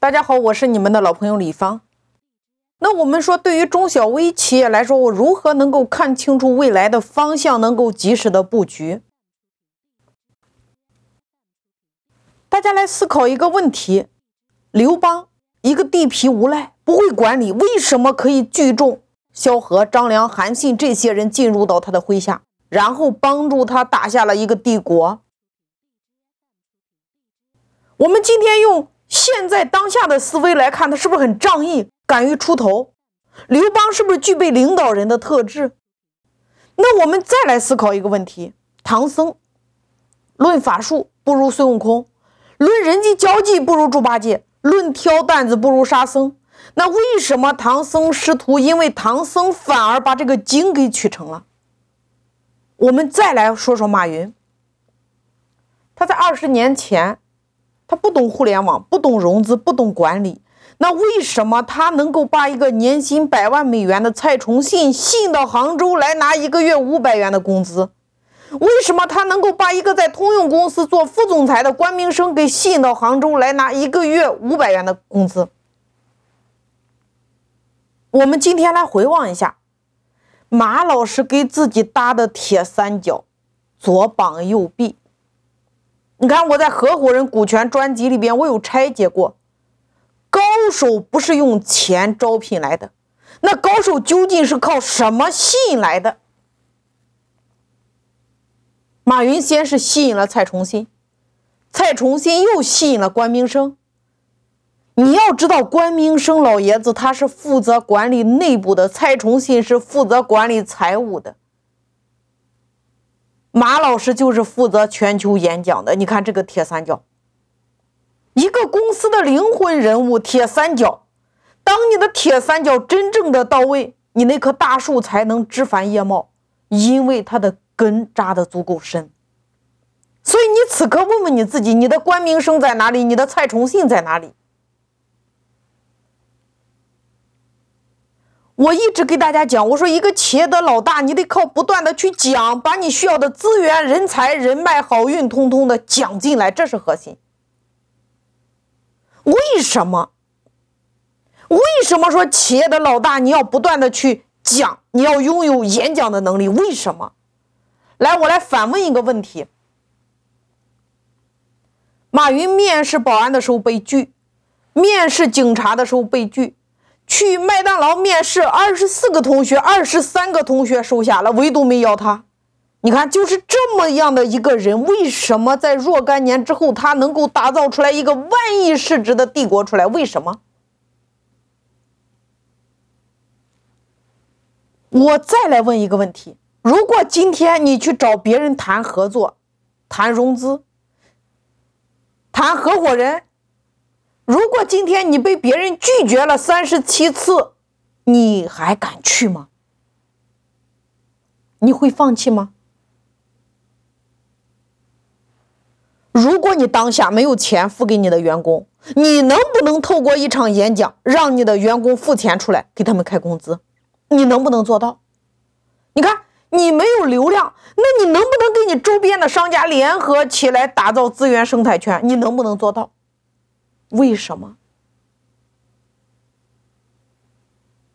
大家好，我是你们的老朋友李芳。那我们说，对于中小微企业来说，我如何能够看清楚未来的方向，能够及时的布局？大家来思考一个问题：刘邦一个地痞无赖，不会管理，为什么可以聚众萧何、张良、韩信这些人进入到他的麾下，然后帮助他打下了一个帝国？我们今天用。现在当下的思维来看，他是不是很仗义、敢于出头？刘邦是不是具备领导人的特质？那我们再来思考一个问题：唐僧论法术不如孙悟空，论人际交际不如猪八戒，论挑担子不如沙僧。那为什么唐僧师徒？因为唐僧反而把这个经给取成了。我们再来说说马云，他在二十年前。他不懂互联网，不懂融资，不懂管理。那为什么他能够把一个年薪百万美元的蔡崇信吸引到杭州来拿一个月五百元的工资？为什么他能够把一个在通用公司做副总裁的关明生给吸引到杭州来拿一个月五百元的工资？我们今天来回望一下，马老师给自己搭的铁三角，左膀右臂。你看，我在合伙人股权专辑里边，我有拆解过，高手不是用钱招聘来的，那高手究竟是靠什么吸引来的？马云先是吸引了蔡崇信，蔡崇信又吸引了关明生。你要知道，关明生老爷子他是负责管理内部的，蔡崇信是负责管理财务的。马老师就是负责全球演讲的。你看这个铁三角，一个公司的灵魂人物，铁三角。当你的铁三角真正的到位，你那棵大树才能枝繁叶茂，因为它的根扎的足够深。所以你此刻问问你自己，你的关明生在哪里？你的蔡崇信在哪里？我一直给大家讲，我说一个企业的老大，你得靠不断的去讲，把你需要的资源、人才、人脉、好运，通通的讲进来，这是核心。为什么？为什么说企业的老大你要不断的去讲，你要拥有演讲的能力？为什么？来，我来反问一个问题：马云面试保安的时候被拒，面试警察的时候被拒。去麦当劳面试，二十四个同学，二十三个同学收下了，唯独没要他。你看，就是这么样的一个人，为什么在若干年之后，他能够打造出来一个万亿市值的帝国出来？为什么？我再来问一个问题：如果今天你去找别人谈合作、谈融资、谈合伙人？如果今天你被别人拒绝了三十七次，你还敢去吗？你会放弃吗？如果你当下没有钱付给你的员工，你能不能透过一场演讲让你的员工付钱出来给他们开工资？你能不能做到？你看，你没有流量，那你能不能跟你周边的商家联合起来打造资源生态圈？你能不能做到？为什么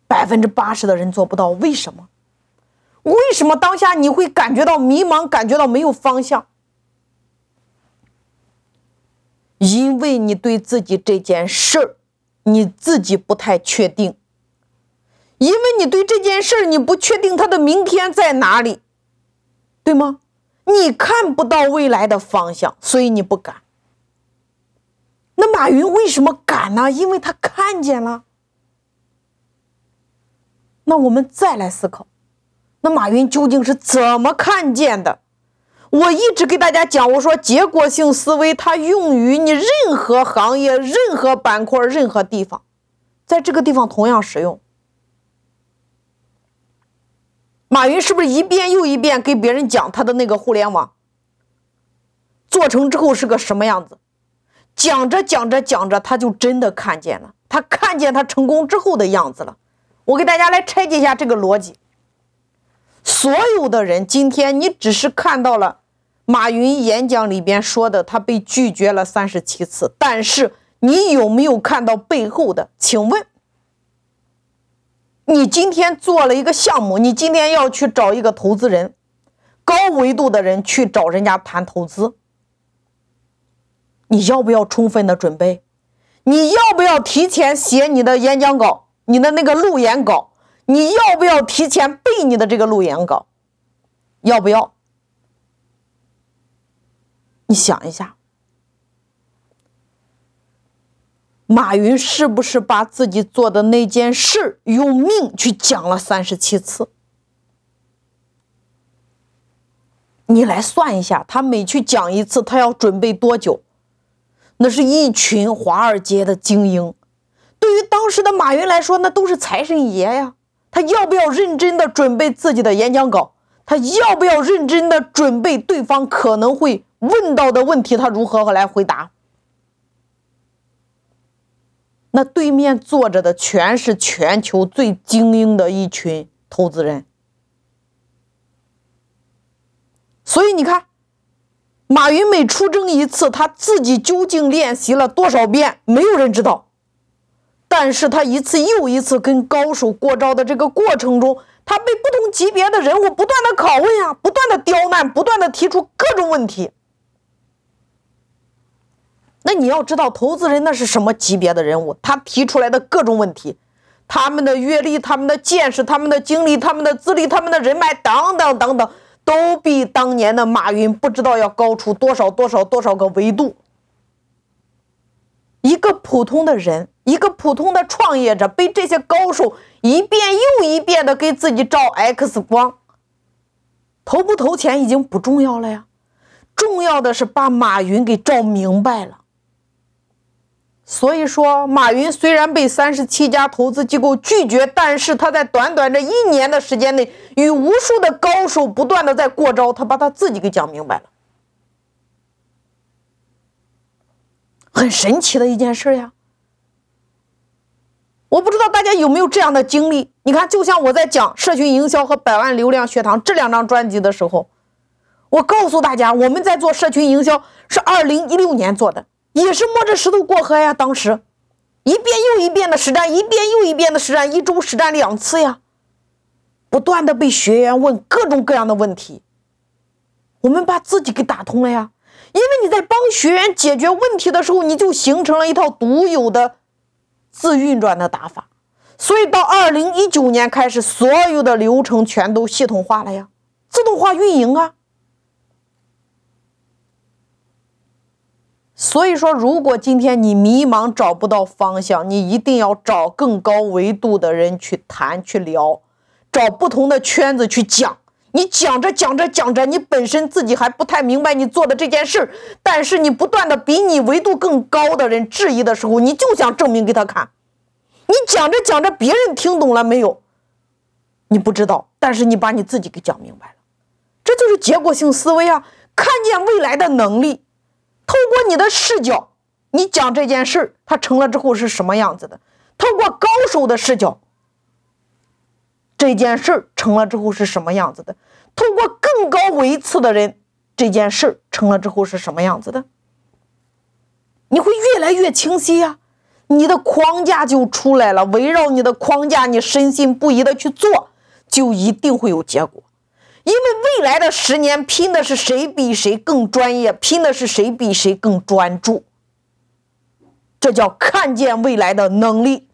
百分之八十的人做不到？为什么？为什么当下你会感觉到迷茫，感觉到没有方向？因为你对自己这件事儿，你自己不太确定。因为你对这件事儿，你不确定它的明天在哪里，对吗？你看不到未来的方向，所以你不敢。那马云为什么敢呢？因为他看见了。那我们再来思考，那马云究竟是怎么看见的？我一直给大家讲，我说结果性思维它用于你任何行业、任何板块、任何地方，在这个地方同样使用。马云是不是一遍又一遍给别人讲他的那个互联网做成之后是个什么样子？讲着讲着讲着，他就真的看见了，他看见他成功之后的样子了。我给大家来拆解一下这个逻辑。所有的人，今天你只是看到了马云演讲里边说的他被拒绝了三十七次，但是你有没有看到背后的？请问，你今天做了一个项目，你今天要去找一个投资人，高维度的人去找人家谈投资，你要不要充分的准备？你要不要提前写你的演讲稿？你的那个路演稿？你要不要提前背你的这个路演稿？要不要？你想一下。马云是不是把自己做的那件事用命去讲了三十七次？你来算一下，他每去讲一次，他要准备多久？那是一群华尔街的精英，对于当时的马云来说，那都是财神爷呀。他要不要认真的准备自己的演讲稿？他要不要认真的准备对方可能会问到的问题？他如何来回答？那对面坐着的全是全球最精英的一群投资人，所以你看，马云每出征一次，他自己究竟练习了多少遍，没有人知道。但是他一次又一次跟高手过招的这个过程中，他被不同级别的人物不断的拷问啊，不断的刁难，不断的提出各种问题。那你要知道，投资人那是什么级别的人物？他提出来的各种问题，他们的阅历、他们的见识、他们的经历、他们的资历、他们的人脉等等等等，都比当年的马云不知道要高出多少多少多少个维度。一个普通的人，一个普通的创业者，被这些高手一遍又一遍的给自己照 X 光，投不投钱已经不重要了呀，重要的是把马云给照明白了。所以说，马云虽然被三十七家投资机构拒绝，但是他在短短这一年的时间内，与无数的高手不断的在过招，他把他自己给讲明白了，很神奇的一件事呀。我不知道大家有没有这样的经历？你看，就像我在讲社群营销和百万流量学堂这两张专辑的时候，我告诉大家，我们在做社群营销是二零一六年做的。也是摸着石头过河呀！当时，一遍又一遍的实战，一遍又一遍的实战，一周实战两次呀，不断的被学员问各种各样的问题，我们把自己给打通了呀。因为你在帮学员解决问题的时候，你就形成了一套独有的自运转的打法，所以到二零一九年开始，所有的流程全都系统化了呀，自动化运营啊。所以说，如果今天你迷茫找不到方向，你一定要找更高维度的人去谈去聊，找不同的圈子去讲。你讲着讲着讲着，你本身自己还不太明白你做的这件事，但是你不断的比你维度更高的人质疑的时候，你就想证明给他看。你讲着讲着，别人听懂了没有？你不知道，但是你把你自己给讲明白了，这就是结果性思维啊，看见未来的能力。透过你的视角，你讲这件事儿，它成了之后是什么样子的？透过高手的视角，这件事儿成了之后是什么样子的？透过更高维次的人，这件事儿成了之后是什么样子的？你会越来越清晰呀，你的框架就出来了。围绕你的框架，你深信不疑的去做，就一定会有结果。因为未来的十年拼的是谁比谁更专业，拼的是谁比谁更专注，这叫看见未来的能力。